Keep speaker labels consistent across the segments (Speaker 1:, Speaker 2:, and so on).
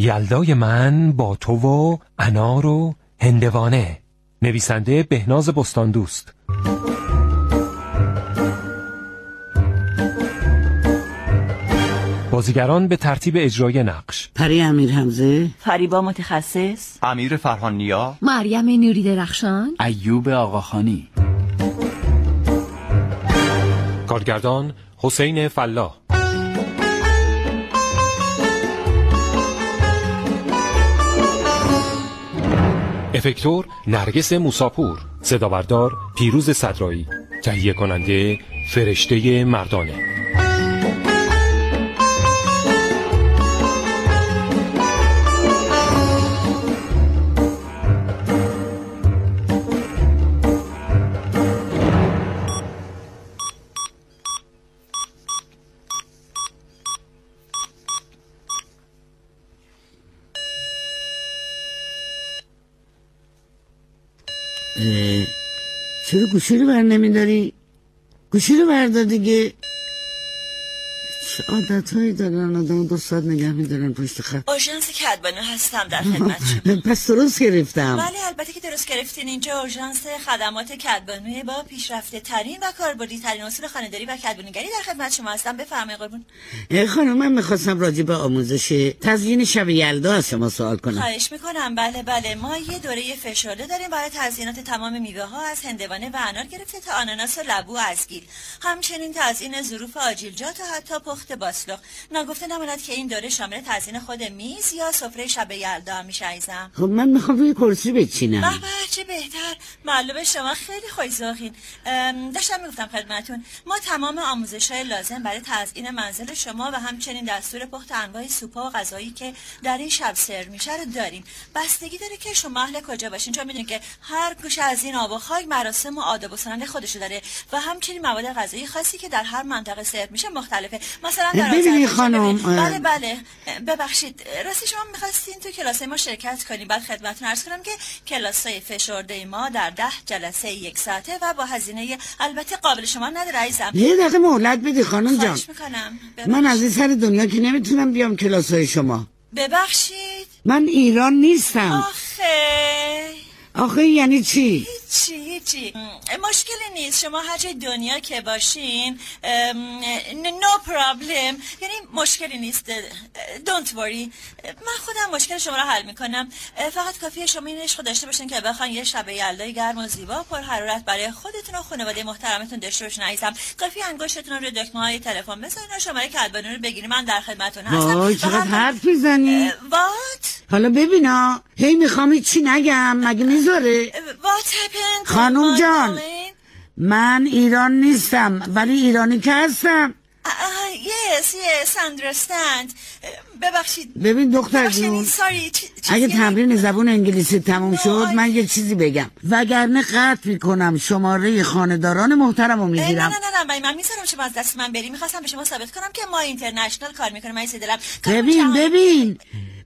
Speaker 1: یلدای من با تو و انار و هندوانه. نویسنده بهناز بستان دوست بازیگران به ترتیب اجرای نقش.
Speaker 2: پری امیر حمزه.
Speaker 3: فریبا متخصص.
Speaker 4: امیر فرهانیا
Speaker 5: مریم نوری درخشان.
Speaker 6: ایوب آقاخانی.
Speaker 1: کارگردان حسین فلاح. افکتور نرگس موساپور صدابردار پیروز صدرایی تهیه کننده فرشته مردانه.
Speaker 2: چرا گوشی رو بر نمیداری؟ گوشی رو بردار دیگه عادت هایی دارن آدم دو ساعت نگه میدارن پشت خط.
Speaker 3: آژانس کدبانو هستم در خدمت شما.
Speaker 2: پس درست گرفتم.
Speaker 3: بله البته که درست گرفتین. اینجا آژانس خدمات کدبانوی با پیشرفته ترین و کاربردی ترین اصول خانهداری و کدبانوگری در خدمت شما هستم. بفرمایید قربون.
Speaker 2: خانم من می‌خواستم راجع به آموزش تزیین شب یلدا از شما سوال کنم.
Speaker 3: خواهش می‌کنم. بله بله. ما یه دوره فشرده داریم برای تزیینات تمام میوه ها از هندوانه و انار گرفته تا آناناس و لبو از گیل. همچنین تزیین ظروف آجیلجات و حتی پخت باسلق نگفته نماند که این دوره شامل تزیین خود میز یا سفره شب یلدا میشه عزیزم.
Speaker 2: خب من می‌خوام روی کرسی بچینم.
Speaker 3: به چه بهتر. معلومه شما خیلی خوش‌ذوقین. داشتم می‌گفتم خدمتون ما تمام آموزش های لازم برای تزیین منزل شما و همچنین دستور پخت انواع سوپا و غذایی که در این شب سرو میشه رو داریم. بستگی داره که شما اهل کجا باشین چون می‌دونید که هر گوشه از این آب و خاک مراسم و آداب و سنن خودشو داره و همچنین مواد غذایی خاصی که در هر منطقه سرو میشه مختلفه. مثلا در
Speaker 2: ببینید خانم
Speaker 3: بله بله. ببخشید. راستی شما می‌خواستین تو کلاس ما شرکت کنیم بعد خدمتتون عرض کنم که کلاس های فشرده ما در ده جلسه یک ساعته و با هزینه البته قابل شما نداره عزیزم.
Speaker 2: یه دقیقه مهلت بدی خانم جان.
Speaker 3: می‌کنم.
Speaker 2: من از این سر دنیا که نمی‌تونم بیام کلاس های شما.
Speaker 3: ببخشید.
Speaker 2: من ایران نیستم.
Speaker 3: آخه.
Speaker 2: آخه یعنی چی؟
Speaker 3: هیچی. هیچی مشکلی نیست. شما هر جای دنیا که باشین نو پرابلم یعنی مشکلی نیست. دونت وری من خودم مشکل شما رو حل می‌کنم. فقط کافیه شما این عشق داشته باشین که بخوان یه شب یلدای گرم و زیبا پر حرارت برای خودتون و خانواده محترمتون داشته باشین عزیزم. کافی انگشتتون رو روی دکمه های تلفن بزنین و شماره کلبانو رو بگیرین. من در خدمتتون هستم.
Speaker 2: وای چقدر حرف می‌زنی؟
Speaker 3: وات
Speaker 2: حالا ببینا. هی می‌خوام چی نگم. مگه می‌ذاره؟ خانوم جان من ایران نیستم ولی ایرانی که هستم.
Speaker 3: یس یس understand. ببخشید.
Speaker 2: ببین دختر جون اگه تمرین زبون انگلیسی تموم شد من یه چیزی بگم. وگرنه قطع می‌کنم شماره خانداران محترم رو می‌گیرم.
Speaker 3: نه نه نه من می‌ذارم شما از دست من بری می‌خواستم به شما ثابت کنم که ما اینترنشنال کار می‌کنیم. من
Speaker 2: ببین ببین.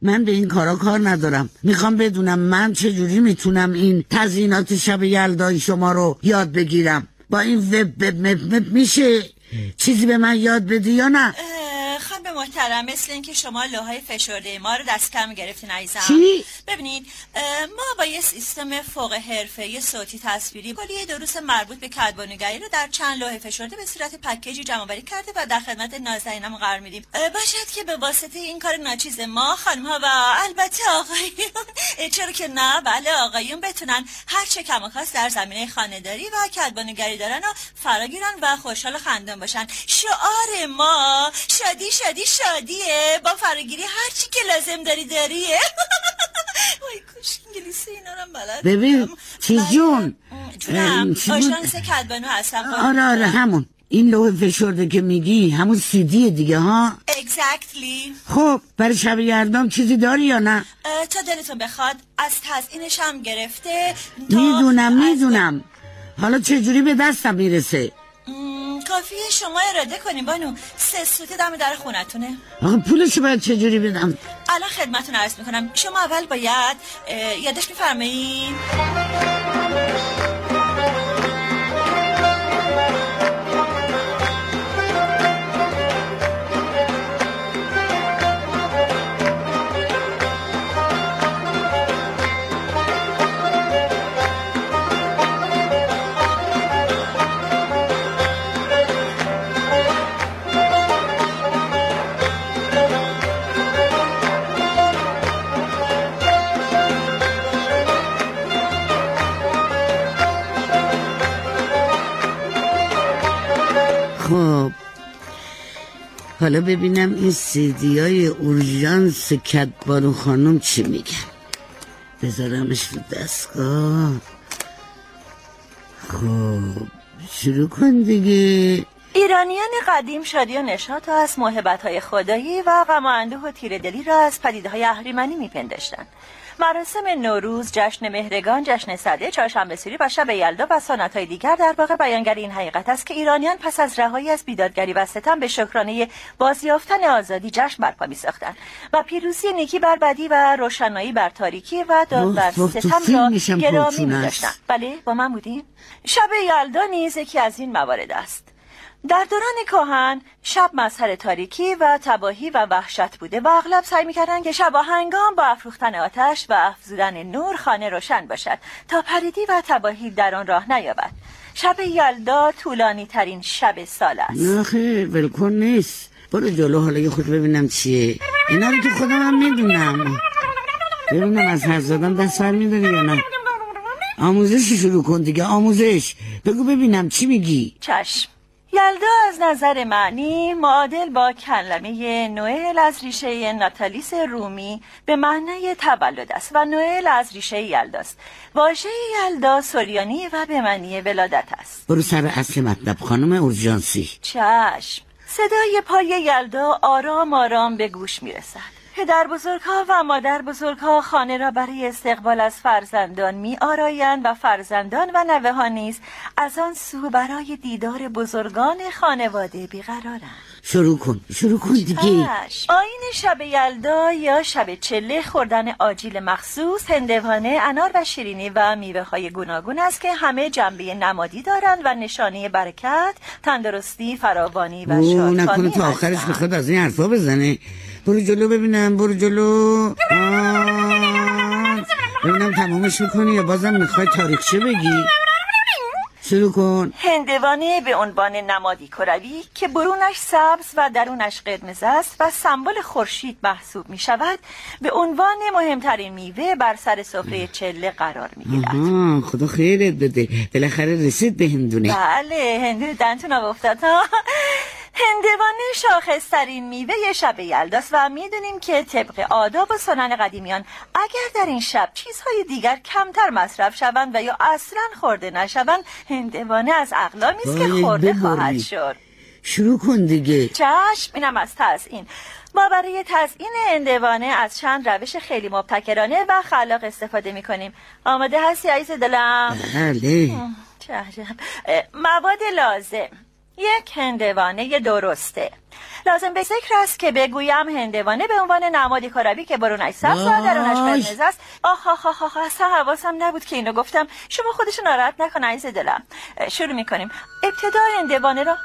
Speaker 2: من به این کارا کار ندارم. می‌خوام بدونم من چجوری می‌تونم این تزیینات شب یلدای شما رو یاد بگیرم. با این وب میشه چیزی به من یاد بدی یا نه؟
Speaker 3: محترم مثل اینکه شما لوهای فشرده ما رو دست کم گرفتین عزیزم.
Speaker 2: چی؟
Speaker 3: ببینید ما با یه سیستم فوق حرفه یه صوتی تصویری کلیه دروس مربوط به کدبانوگری رو در چند لوح فشرده به صورت پکیجی جمع بری کرده و در خدمت نازنینم قرار میدیم. باشد که به واسطه این کار ناچیز ما خانم ها و البته آقایون چرا که نه؟ بله آقایون بتونن هر چه کم در زمینه خانهداری و کدبانوگری دارن و فراگیرن و خوشحال خندان باشن. شعار ما شادی شادی شادیه. با فراگیری هر چی که لازم داری داریه وای کش انگلیسی اینا رو بلد
Speaker 2: ببین چی جون؟
Speaker 3: جونم آژانس کدبانو هستم.
Speaker 2: آره آره همون. این لوح فشرده که میگی همون سیدی دیگه ها؟
Speaker 3: Exactly.
Speaker 2: خب برای شب یردام چیزی داری یا نه؟
Speaker 3: تا دلتون بخواد از تزینش هم گرفته
Speaker 2: می‌دونم می‌دونم. حالا چجوری به دستم می‌رسه؟
Speaker 3: کافیه شما اراده کنیم بانو. سه سوته دم در خونتونه.
Speaker 2: آقا پولشو باید چجوری بدم؟
Speaker 3: الان خدمتون عرض می‌کنم. شما اول باید یادش میفرمایید
Speaker 2: حالا ببینم این سیدی های اورژانس کدبانو خانم چی میگن؟ بذارمش رو دستگاه. خب شروع کن دیگه.
Speaker 3: ایرانیان قدیم شادی و نشاط و از محبت های خدایی و غم و اندوه و تیره دلی را از پدیده های اهریمنی میپنداشتند. مراسم نوروز، جشن مهرگان، جشن صده، چهارشنبه سوری و شب یلدا و های دیگر در واقع بیانگر این حقیقت است که ایرانیان پس از رهایی از بیدادگری و ستم به شکرانه بازیافتن آزادی جشن برپا میساختند و پیروزی نیکی بر بدی و روشنایی بر تاریکی و داد بر ستم را گرامی میداشتند. بله با من بودیم شب یلدا نیز یکی از این موارد است. در دوران کهن شب مظهر تاریکی و تباهی و وحشت بوده و اغلب سعی می‌کردن که شب هنگام با افروختن آتش و افزودن نور خانه روشن باشد تا پریدی و تباهی در آن راه نیابد. شب یلدا طولانی ترین شب سال است.
Speaker 2: نه ولکن نیست. برو جلو حالا یه خود ببینم چیه. اینا رو که خودم هم می‌دونم. ببینم از هر زدن دست سر میداری یا نه. آموزش شروع کن دیگه آموزش. بگو ببینم چی میگی.
Speaker 3: چشم. یلدا از نظر معنی معادل با کلمه نوئل از ریشه ناتالیس رومی به معنی تولد است و نوئل از ریشه یلداست واژه یلدا سوریانی و به معنی ولادت است.
Speaker 2: برو سر اصل مطلب خانم اورژانسی.
Speaker 3: چشم. صدای پای یلدا آرام آرام به گوش می‌رسد. پدر بزرگ ها و مادر بزرگ ها خانه را برای استقبال از فرزندان می آرایند و فرزندان و نوه ها نیز از آن سو برای دیدار بزرگان خانواده بیقرارند.
Speaker 2: شروع کن شروع کن دیگه.
Speaker 3: آین شب یلدا یا شب چله خوردن آجیل مخصوص هندوانه انار و شیرینی و میوه های گوناگون است که همه جنبه نمادی دارند و نشانه برکت تندرستی فراوانی و شادخانی
Speaker 2: نکنه تا آخرش بخواد از این حرفا بزنه. برو جلو ببینم برو جلو ببینم تمامش می‌کنی یا بازم می‌خوای تاریخچه بگی شروع کن
Speaker 3: هندوانه به عنوان نمادی کروی که برونش سبز و درونش قرمز است و سمبل خورشید محسوب می شود به عنوان مهمترین میوه بر سر سفره چله قرار می گیرد
Speaker 2: خدا خیرت بده بالاخره رسید به هندونه
Speaker 3: بله هندونه دنتون افتاد هندوانه شاخصترین میوه شب یلداست و می‌دونیم که طبق آداب و سنن قدیمیان اگر در این شب چیزهای دیگر کمتر مصرف شوند و یا اصلا خورده نشوند هندوانه از اقلامی است که خورده خواهد شد.
Speaker 2: شروع کن دیگه.
Speaker 3: چشم اینم از تزئین. ما برای تزئین هندوانه از چند روش خیلی مبتکرانه و خلاق استفاده می کنیم آماده هستی عیز دلم؟
Speaker 2: بله.
Speaker 3: مواد لازم. یک هندوانه درسته. لازم به ذکر است که بگویم هندوانه به عنوان نمادی کروی که برونش سبز و درونش قرمز است. آخ آخ آخ آخ اصلا حواسم نبود که اینو گفتم. شما خودشو ناراحت نکن عزیز دلم. شروع می‌کنیم. ابتدا هندوانه را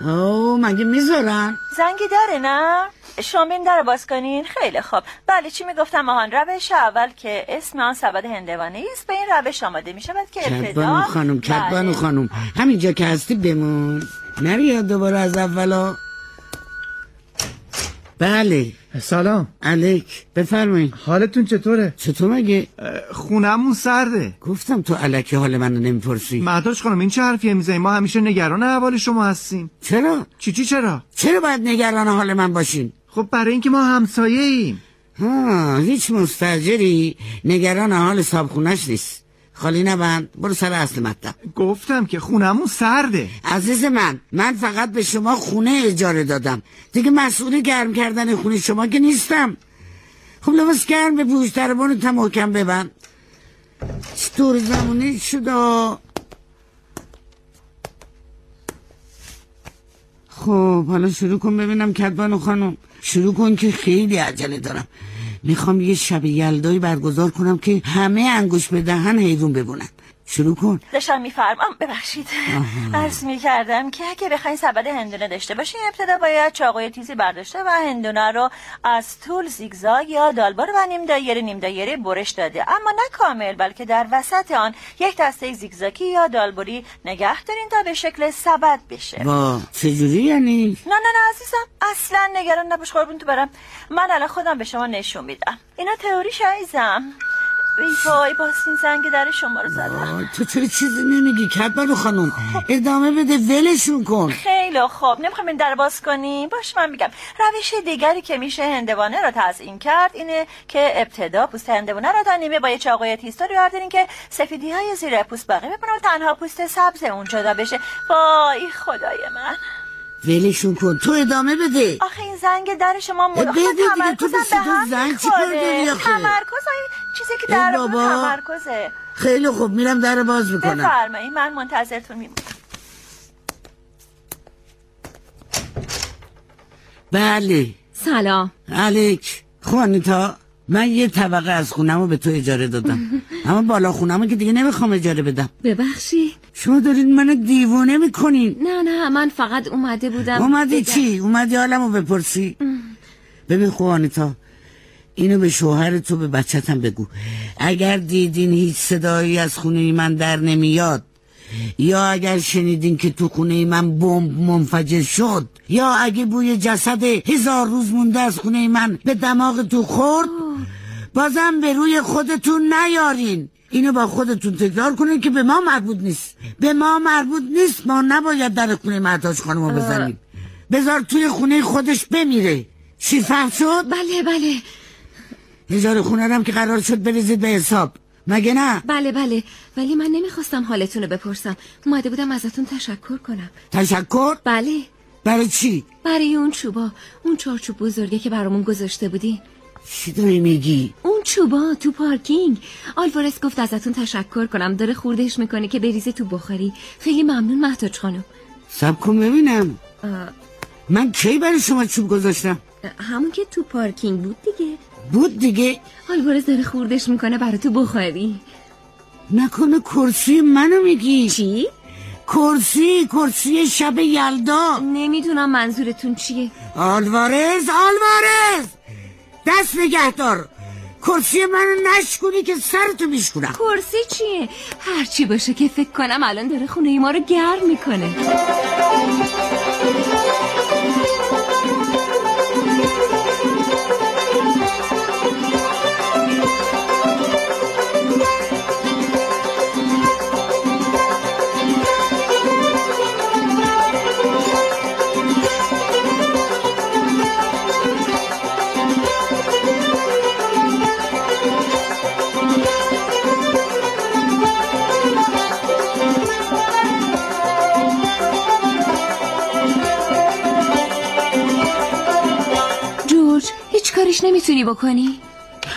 Speaker 2: او مگه می‌ذارن؟
Speaker 3: زنگی داره نه؟ شما این در باز کنین. خیلی خوب. بله چی می‌گفتم؟ آهان روش اول که اسم آن سبد هندوانه است. به این روش آماده می شود که ابتدا
Speaker 2: خانم کدبانو بله. خانم. همینجا که هستی بمون. نری دوباره از اولا. بله.
Speaker 4: سلام.
Speaker 2: علیک. بفرمایید.
Speaker 4: حالتون چطوره؟
Speaker 2: چطور مگه؟
Speaker 4: خونمون سرده.
Speaker 2: گفتم تو علکی حال منو نمی‌پرسی.
Speaker 4: مهداش خانم این چه حرفیه می‌زنی؟ ما همیشه نگران احوال شما هستیم.
Speaker 2: چرا؟
Speaker 4: چی چی چرا؟
Speaker 2: چرا باید نگران حال من باشین؟
Speaker 4: خب برای اینکه ما همسایه ایم
Speaker 2: ها هیچ مستجری نگران حال صابخونش نیست. خالی نبند. برو سر اصل مطلب.
Speaker 4: گفتم که خونمون سرده.
Speaker 2: عزیز من من فقط به شما خونه اجاره دادم. دیگه مسئول گرم کردن خونه شما که نیستم. خب لباس گرم به پوش دربان تا محکم ببند. چطور زمانی شده. خب حالا شروع کن ببینم کدبانو خانم. شروع کن که خیلی عجله دارم. می‌خوام یه شب یلدایی برگزار کنم که همه انگوش به دهن حیرون ببونن. شروع کن.
Speaker 3: داشتم میفرمام ببخشید. عرض می‌کردم که اگه بخواین سبد هندونه داشته باشین ابتدا باید چاقوی تیزی برداشته و هندونه رو از طول زیگزاگ یا دالبار و نیم دایره نیم دایره برش داده. اما نه کامل بلکه در وسط آن یک دسته زیگزاگی یا دالبری نگه دارین تا به شکل سبد بشه.
Speaker 2: با چجوری یعنی؟
Speaker 3: نه نه نه عزیزم. اصلا نگران نباش قربون تو برم. من الان خودم به شما نشون میدم. اینا تئوری عزیزم. ای وای باستین زنگ در شما رو زدم.
Speaker 2: تو چرا چیزی نمیگی؟ کتبر خانم. ادامه بده ولشون کن.
Speaker 3: خیلی خوب. نمی‌خوام این در باز کنیم باش من میگم. روش دیگری که میشه هندوانه رو تزیین کرد اینه که ابتدا پوست هندوانه رو تا نیمه با یه چاقوی تیستوری بردارین که سفیدی های زیر پوست باقی بمونه و تنها پوست سبز اون جدا بشه. وای خدای من.
Speaker 2: ولشون کن. تو ادامه بده.
Speaker 3: آخه این زنگ در شما
Speaker 2: بده
Speaker 3: مداخل
Speaker 2: دیگه، تو به صدا
Speaker 3: هم
Speaker 2: زنگ چی کار داری. آخه؟
Speaker 3: تمرکز این چیزی که در
Speaker 2: بابا.
Speaker 3: تمرکزه.
Speaker 2: خیلی خوب. میرم در باز می‌کنم.
Speaker 3: بفرمایید. من منتظرتون میمونم.
Speaker 2: بله.
Speaker 5: سلام.
Speaker 2: علیک. خوانیتا من یه طبقه از خونم رو به تو اجاره دادم. اما بالا خونم که دیگه نمی‌خوام اجاره بدم.
Speaker 5: ببخشی
Speaker 2: شما دارید منو دیوونه می‌کنین.
Speaker 5: نه نه من فقط اومده بودم.
Speaker 2: اومدی
Speaker 5: بگم-
Speaker 2: چی؟ اومدی حالمو بپرسی. ببین خوانیتا اینو به شوهر تو به بچتم بگو. اگر دیدین هیچ صدایی از خونه من در نمیاد یا اگر شنیدین که تو خونه من بمب منفجر شد یا اگه بوی جسد هزار روز مونده از خونه من به دماغ تو خورد بازم به روی خودتون نیارین. اینو با خودتون تکرار کنین که به ما مربوط نیست. به ما مربوط نیست ما نباید در خونه محتاج خانمو بزنیم. بذار توی خونه خودش بمیره. چی فهم شد؟
Speaker 5: بله بله.
Speaker 2: هزار خونه هم که قرار شد بریزید به حساب. مگه نه؟
Speaker 5: بله بله. ولی من نمی‌خواستم حالتون رو بپرسم. اومده بودم ازتون تشکر کنم.
Speaker 2: تشکر؟
Speaker 5: بله.
Speaker 2: برای چی؟
Speaker 5: برای اون چوبا. اون چارچوب بزرگه که برامون گذاشته بودی.
Speaker 2: چی داری میگی؟
Speaker 5: اون چوبا تو پارکینگ. آلوارس گفت ازتون تشکر کنم. داره خوردش می‌کنه که بریزه تو بخاری. خیلی ممنون محتاج خانم.
Speaker 2: سب کن ببینم.
Speaker 5: اه،
Speaker 2: من کی برای شما چوب گذاشتم؟
Speaker 5: همون که تو پارکینگ بود دیگه.
Speaker 2: بود دیگه.
Speaker 5: آلوارس داره خوردش می‌کنه برای تو بخاری
Speaker 2: نکنه کرسی منو میگی.
Speaker 5: چی؟
Speaker 2: کرسی کرسی شب یلدا.
Speaker 5: نمی‌دونم منظورتون چیه.
Speaker 2: آلوارز آلوارز! دست نگهدار کرسی منو نشکنی که سرتو میشکنم
Speaker 5: کرسی چیه؟ هرچی باشه که فکر کنم الان داره خونه ما رو گرم می‌کنه. کاریش نمی‌تونی بکنی؟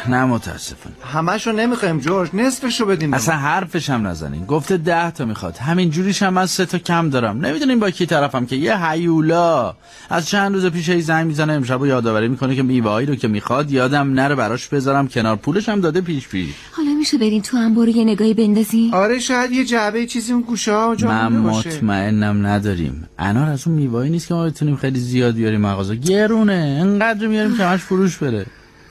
Speaker 6: نه متاسفانه
Speaker 4: همشو نمی‌خوایم جورج. نصفشو بدیم.
Speaker 6: اصلا حرفش هم نزنین. گفته ده تا می‌خواد. همین جوریش هم من سه تا کم دارم. نمی‌دونیم با کی طرفم که. یه هیولا. از چند روز پیش ای زنگ می‌زنه امشب و یادآوری می‌کنه که میوهایی رو که می‌خواد یادم نره براش بذارم کنار. پولش هم داده پیش پیش.
Speaker 5: حالا میشه برین تو انبارو یه نگاهی بندازی؟
Speaker 4: آره شاید یه جعبه چیزی اون گوشه ها جا
Speaker 6: من. مطمئنم نداریم. انار از اون میوهایی نیست که ما بتونیم خیلی زیاد بیاریم مغازه. گرونه. انقدر میاریم که همش فروش بره.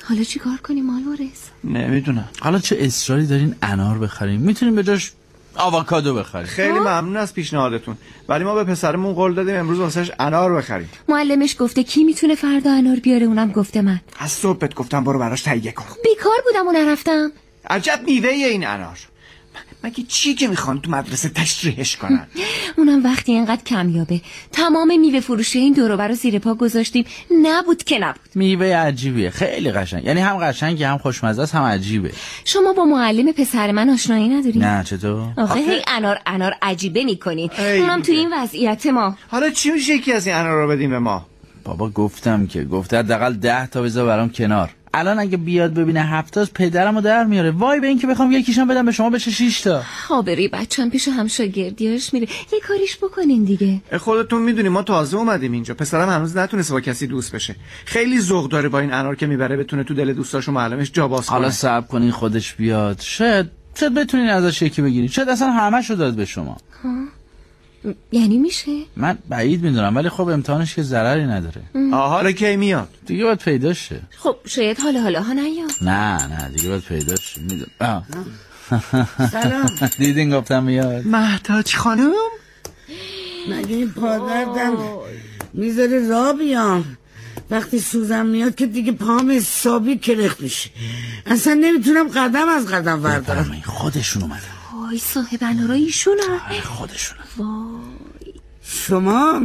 Speaker 5: حالا چی کار کنیم آلوارس؟
Speaker 4: نمی‌دونم.
Speaker 6: حالا چه اصراری دارین انار بخریم؟ می‌تونیم به جاش آووکادو بخریم.
Speaker 4: خیلی ممنون از پیشنهادتون. ولی ما به پسرمون قول دادیم امروز واسش انار بخریم.
Speaker 5: معلمش گفته کی می‌تونه فردا انار بیاره؟ اونم گفته من.
Speaker 4: از صبحت گفتم برو براش تهیه کن.
Speaker 5: بیکار بودم و نرفتم.
Speaker 4: عجب میوه این انار. مگه چی که می‌خوان تو مدرسه تشریحش کنن؟
Speaker 5: اونم وقتی اینقدر کمیابه. تمام میوه فروشی این دورو رو زیر پا گذاشتیم. نبود که نبود.
Speaker 6: میوه عجیبیه. خیلی قشنگ. یعنی هم قشنگه هم خوشمزه است هم عجیبه.
Speaker 5: شما با معلم پسر من آشنایی نداری؟
Speaker 6: نه چطور؟
Speaker 5: آخه هی انار انار عجیبه می‌کنین. اونم تو. این وضعیت ما.
Speaker 4: حالا چی میشه یکی از این انار رو بدیم به ما؟
Speaker 6: بابا گفتم که گفته حداقل ده تا بذار برام کنار. الان اگه بیاد ببینه هفتاز پدرمو در میاره. وای به اینکه بخوام یکیشم بدم به شما بشه شش تا؟
Speaker 5: آبروی بچم پیش همشاگردیاش میره. یه کاریش بکنین دیگه.
Speaker 4: خودتون می‌دونی ما تازه اومدیم اینجا. پسرم هنوز نتونسته با کسی دوست بشه. خیلی ذوق داره با این انار که می‌بره بتونه تو دل دوستاش و معلمش جا باز
Speaker 6: حالا
Speaker 4: کنه.
Speaker 6: صبر کنین خودش بیاد. شاید شاید بتونین ازش یکی بگیرین. شاید اصلا همشو داد به شما.
Speaker 5: یعنی میشه؟
Speaker 6: من بعید می‌دونم ولی خب امتحانش که ضرری نداره.
Speaker 4: آه حالا کی میاد؟
Speaker 6: دیگه باید پیداش شه.
Speaker 5: خب شاید حالا حالا ها نیاد
Speaker 6: نه نه دیگه باید پیداش شه می‌دونم.
Speaker 2: سلام.
Speaker 6: دیدین گفتم میاد.
Speaker 4: محتاج خانم؟
Speaker 2: مگه این پادردم می‌ذاره را بیام؟ وقتی سوزم میاد که دیگه پام حسابی کرخ میشه. اصلا نمی‌تونم قدم از قدم بردارم.
Speaker 6: خودشون اومدن.
Speaker 5: وای صاحب انارا ایشون
Speaker 6: آره، خودشون
Speaker 2: شما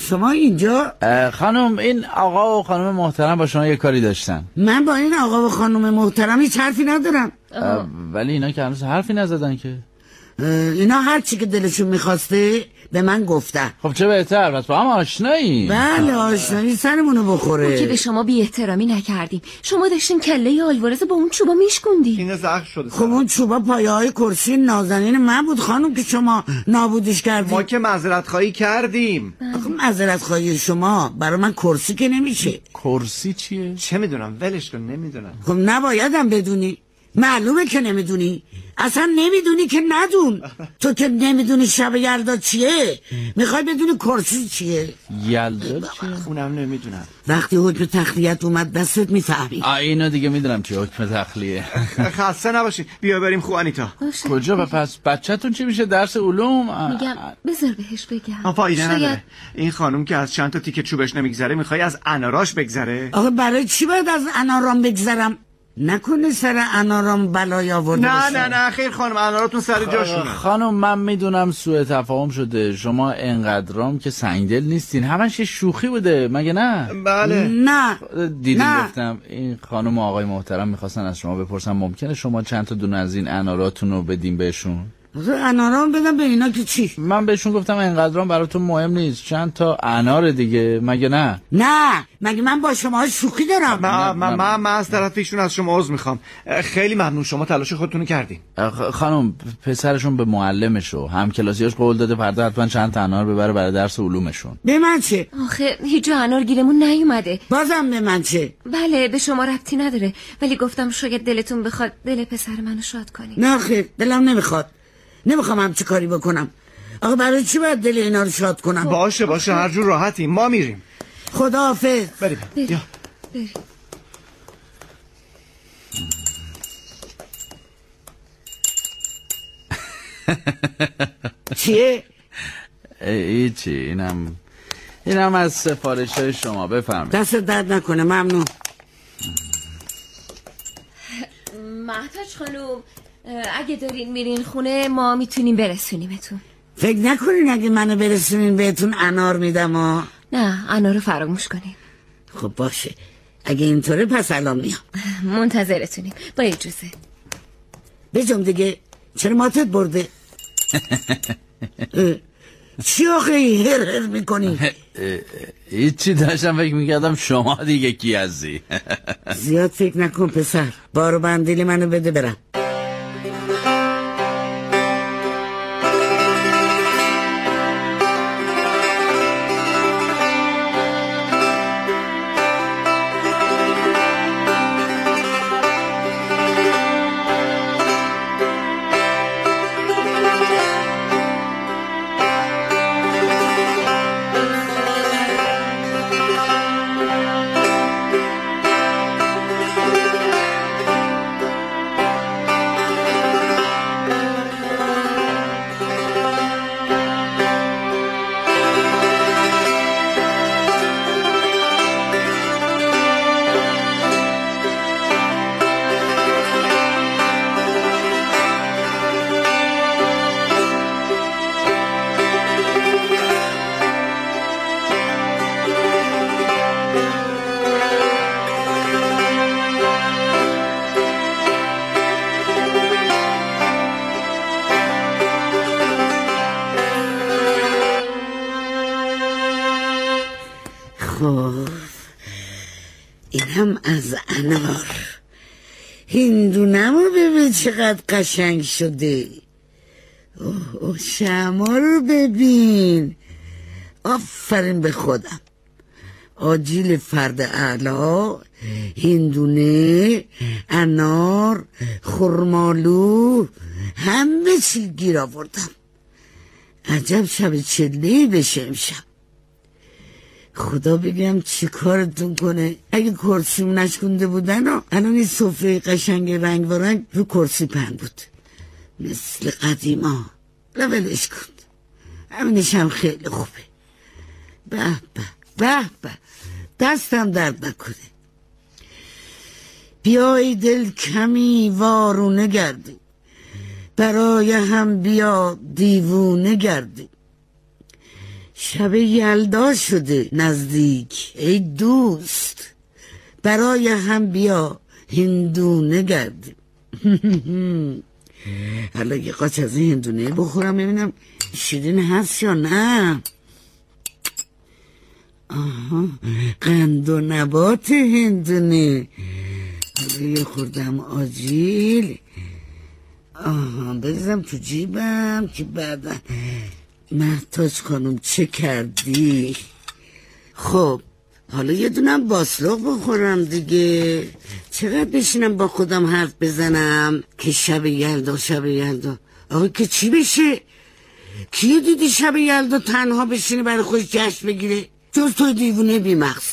Speaker 2: شما اینجا
Speaker 6: خانم این آقا و خانم محترم با شما یه کاری داشتن.
Speaker 2: من با این آقا و خانم محترم هیچ حرفی ندارم.
Speaker 6: ولی اینا که هنوز حرفی نزدن که.
Speaker 2: اینا هر چی که دلشون می‌خواسته به من گفتن.
Speaker 6: خب چه بهتر پس با هم آشنایی؟
Speaker 2: بله آشنایی سرمونو
Speaker 5: ما که به
Speaker 2: بخوره
Speaker 5: شما بی احترامی نکردیم. شما داشتین کله آلوارز با اون چوبا میشکوندی
Speaker 4: این زخم شده.
Speaker 2: خب اون چوبا پایه های کرسی نازنین من بود خانم که شما نابودش
Speaker 4: ما
Speaker 2: کردیم
Speaker 4: که معذرت خواهی کردیم.
Speaker 2: آخه معذرت خواهی شما برای من کرسی که نمیشه.
Speaker 6: کرسی چیه؟
Speaker 4: چه می‌دونم ولش کن نمی‌دونم.
Speaker 2: خب نبایدم بدونی. معلومه که نمی‌دونی. اصلا نمی‌دونی که ندون. تو که نمی‌دونی شب یلدا چیه؟ می‌خوای بدونی کرسی چیه؟
Speaker 6: یلدا چیه؟
Speaker 4: اونم نمی‌دونم.
Speaker 2: وقتی حکم تخلیت اومد دستت می‌فهمی.
Speaker 6: آ اینو دیگه می‌دونم چی حکم تخلیه.
Speaker 4: خسته نباشی. بیا بریم خو آنیتا.
Speaker 5: باشه.
Speaker 6: کجا؟ و پس بچهتون چی میشه؟ درس علوم؟
Speaker 5: میگم بذار بهش بگم.
Speaker 4: فایده
Speaker 5: شاید
Speaker 4: نداره. این خانم که از چند تا تیکه چوبش نمیگذره می‌خوای از اناراش بگذره؟
Speaker 2: آخه برای چی باید از انارام بگذرم؟ نکنه سر انارام بلای آورده
Speaker 4: نه؟ نه نه خیر خانم اناراتون سر جاشونه
Speaker 6: خانم من می‌دونم سوء تفاهم شده. شما انقدرام که سنگدل نیستین. همش یه شوخی بوده. مگه نه؟
Speaker 4: بله.
Speaker 2: نه.
Speaker 6: دیدین
Speaker 2: نه.
Speaker 6: گفتم این خانم و آقای محترم می‌خواستن از شما بپرسن ممکنه شما چند تا دونه از این اناراتون رو بدین بهشون؟
Speaker 2: انارام بدم به اینا که چی؟
Speaker 6: من بهشون گفتم انقدرام براتون مهم نیست. چند تا انار دیگه. مگه نه؟
Speaker 2: نه مگه من با شما شوخی دارم؟
Speaker 4: من, من, من, من از طرف ایشون از شما عذر می‌خوام. خیلی ممنون شما تلاش خودتون رو کردین.
Speaker 6: خانم پسرشون به معلمش و همکلاسیاش قول داده فردا حتما چند تا انار ببره برای درس علومشون.
Speaker 2: به من چه؟
Speaker 5: آخه هیچ انار گیرمون نیومده.
Speaker 2: بازم به من چه؟
Speaker 5: بله به شما ربطی نداره. ولی گفتم شاید دلتون بخواد دل پسر منو شاد کنی.
Speaker 2: نه خیر دلم نمی‌خواد. نمی‌خوام همچی کاری بکنم. آخه برای چی باید دل اینا رو شاد کنم؟
Speaker 4: باشه باشه هر جور راحتیم. ما میریم.
Speaker 2: خداحافظ.
Speaker 4: بریم.
Speaker 5: بریم. بریم.
Speaker 2: چیه؟
Speaker 6: ای- هیچی. اینم اینم از سفارش های شما. بفرمایید.
Speaker 2: دست درد نکنه ممنون.
Speaker 5: محتاج خانوم اگه دارین میرین خونه ما می‌تونیم برسونیمتون
Speaker 2: فکر نکنین اگه منو برسونین بهتون انار میدم ها؟
Speaker 5: نه انار رو فراموش کنیم
Speaker 2: خب باشه. اگه اینطوره پس الان میام.
Speaker 5: منتظرتونیم. با اجازه.
Speaker 2: بجام دیگه. چرا ماتت برده؟ چی آخه این هر هر می‌کنی؟
Speaker 6: هیچی داشتم فکر می‌کردم شما دیگه کی هستی؟
Speaker 2: زیاد فکر نکن پسر. بارو بندیل منو بده برم. خب. اینم از انار. هندونمو ببین چقدر قشنگ شده. اوه اوه شما رو ببین. آفرین به خودم. آجیل فرد اعلا هندونه انار خرمالو همه چی گیر آوردم. عجب شب چله بشه امشب. خدا بگم چی کارتون کنه. اگه کرسیم نشکنده بودن ها الان این صفحه قشنگ رنگ و رنگ رو کرسی پهن بود. مثل قدیما. ولش کن. همینش هم خیلی خوبه. به به به به. دستم درد نکنه. بیای دل کمی وارونه گردی برای هم بیا دیوونه گردی شب یلدا شده نزدیک. ای دوست برای هم بیا هندونه گردیم حالا یه قاچ از این هندونه بخورم ببینم شیرین هست یا نه. آها قند و نبات هندونه. حالا یه خوردم آجیل. آها بریزم تو جیبم که بعدا محتاج خانم چه کردی؟ خب حالا یه دونم باسلوق بخورم دیگه. چقدر بشینم با خودم حرف بزنم؟ که شب یلدا شب یلدا. آقا که چی بشه؟ کی دیدی شب یلدا تنها بشینه برای خودش جشن بگیره؟ جز تو دیوونه بیمغز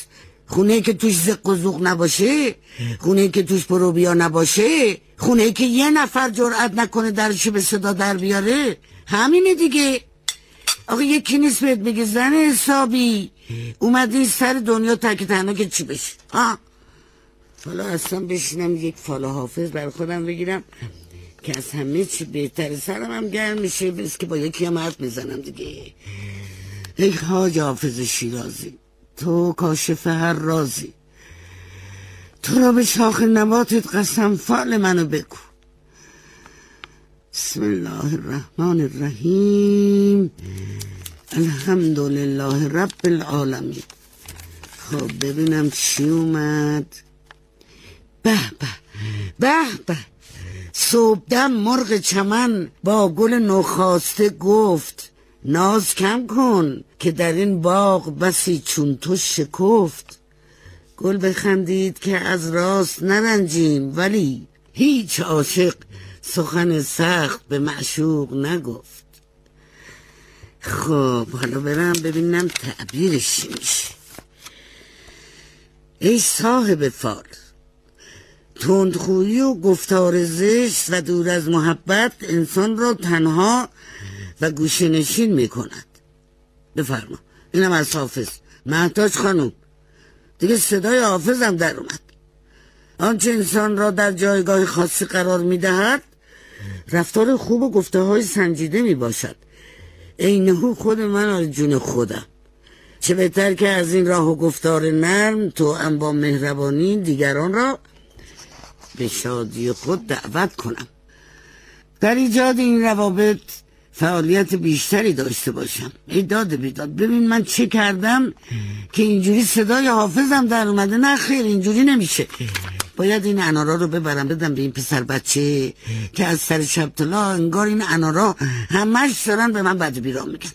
Speaker 2: خونه که توش زق و زوق نباشه خونه که توش پروبیا نباشه خونه که یه نفر جرأت نکنه درشو به صدا در بیاره. همینه دیگه. آقا یکی نیست بهت بگه. زن حسابی. اومدی سر دنیا تک تنها که چی بشه؟ ها؟ حالا اصلا بشینم یک فال حافظ بر خودم بگیرم که از همه چی بهتر سرم هم گرم میشه. بس که با یکی هم حرف می‌زنم دیگه. ای حاج حافظ شیرازی تو کاشف هر رازی. تو را به شاخ نباتت قسم فال منو بگو بسم الله الرحمن الرحیم. الحمد لله رب العالمین. خب ببینم چی اومد. به به به به. صبحدم مرغ چمن با گل نخواسته گفت ناز کم کن که در این باغ بسی چون تو شکفت. گل بخندید که از راست نرنجیم ولی هیچ عاشق سخن سخت به معشوق نگفت. خب حالا برم ببینم تعبیرش میشه. ای صاحب فال تندخویی و گفتار زشت و دور از محبت انسان را تنها و گوشه نشین می کند بفرما اینم از حافظ. محتاج خانم دیگه صدای حافظم در اومد. آنچه انسان را در جایگاه خاصی قرار می دهد رفتار خوب و گفته های سنجیده می باشد اینهو خود من آر جون خودم. چه بهتر که از این راه و گفتار نرم تو هم با مهربانی دیگران را به شادی خود دعوت کنم. در ایجاد این روابط فعالیت بیشتری داشته باشم. ای داد بیداد ببین من چه کردم که اینجوری صدای حافظم در اومده. نه خیر اینجوری نمیشه. باید این انارا رو ببرم بدم به این پسر بچه که از سر شبتلا انگار این انارا همش دارن به من بد بیرام میگن.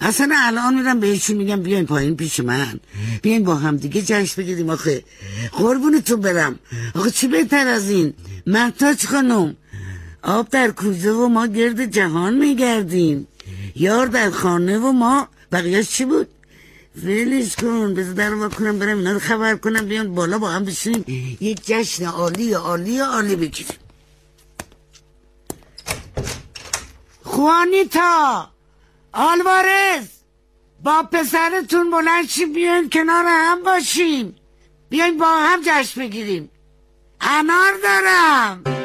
Speaker 2: اصلا الان میرم بهشون میگم بیاین پایین پیش من. بیاین با هم دیگه جشن بگیریم آخه. قربونتون برم. آخه چی بهتر از این؟ محتاج خانم آب در کوزه و ما گرد جهان میگردیم. یار در خانه و ما بقیهش چی بود؟ ولش کن بذار در رو کنم برم اینا خبر کنم بیان بالا با هم بشینیم. یک جشن عالی عالی عالی بگیریم. خوانیتا آلوارز با پسرتون بلند شیم بیاین کنار هم باشیم. بیاین با هم جشن بگیریم. انار دارم.